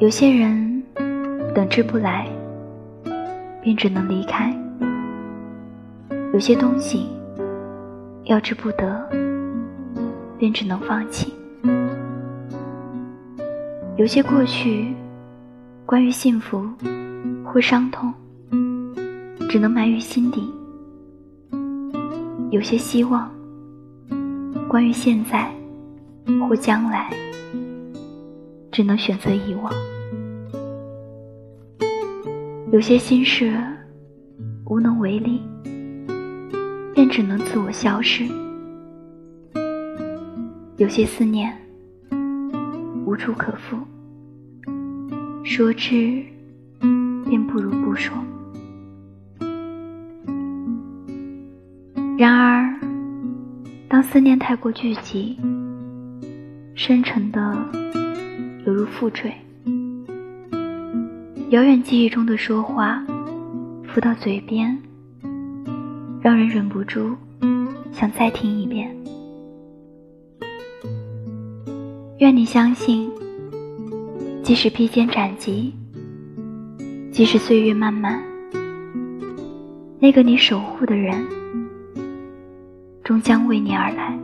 有些人等之不来，便只能离开；有些东西要之不得，便只能放弃；有些过去，关于幸福或伤痛，只能埋于心底；有些希望，关于现在或将来。只能选择遗忘，有些心事无能为力，便只能自我消失；有些思念无处可复，说之便不如不说。然而，当思念太过聚集，深沉的。犹如覆坠，遥远记忆中的说话浮到嘴边，让人忍不住想再听一遍。愿你相信，即使披荆斩棘，即使岁月漫漫，那个你守护的人，终将为你而来。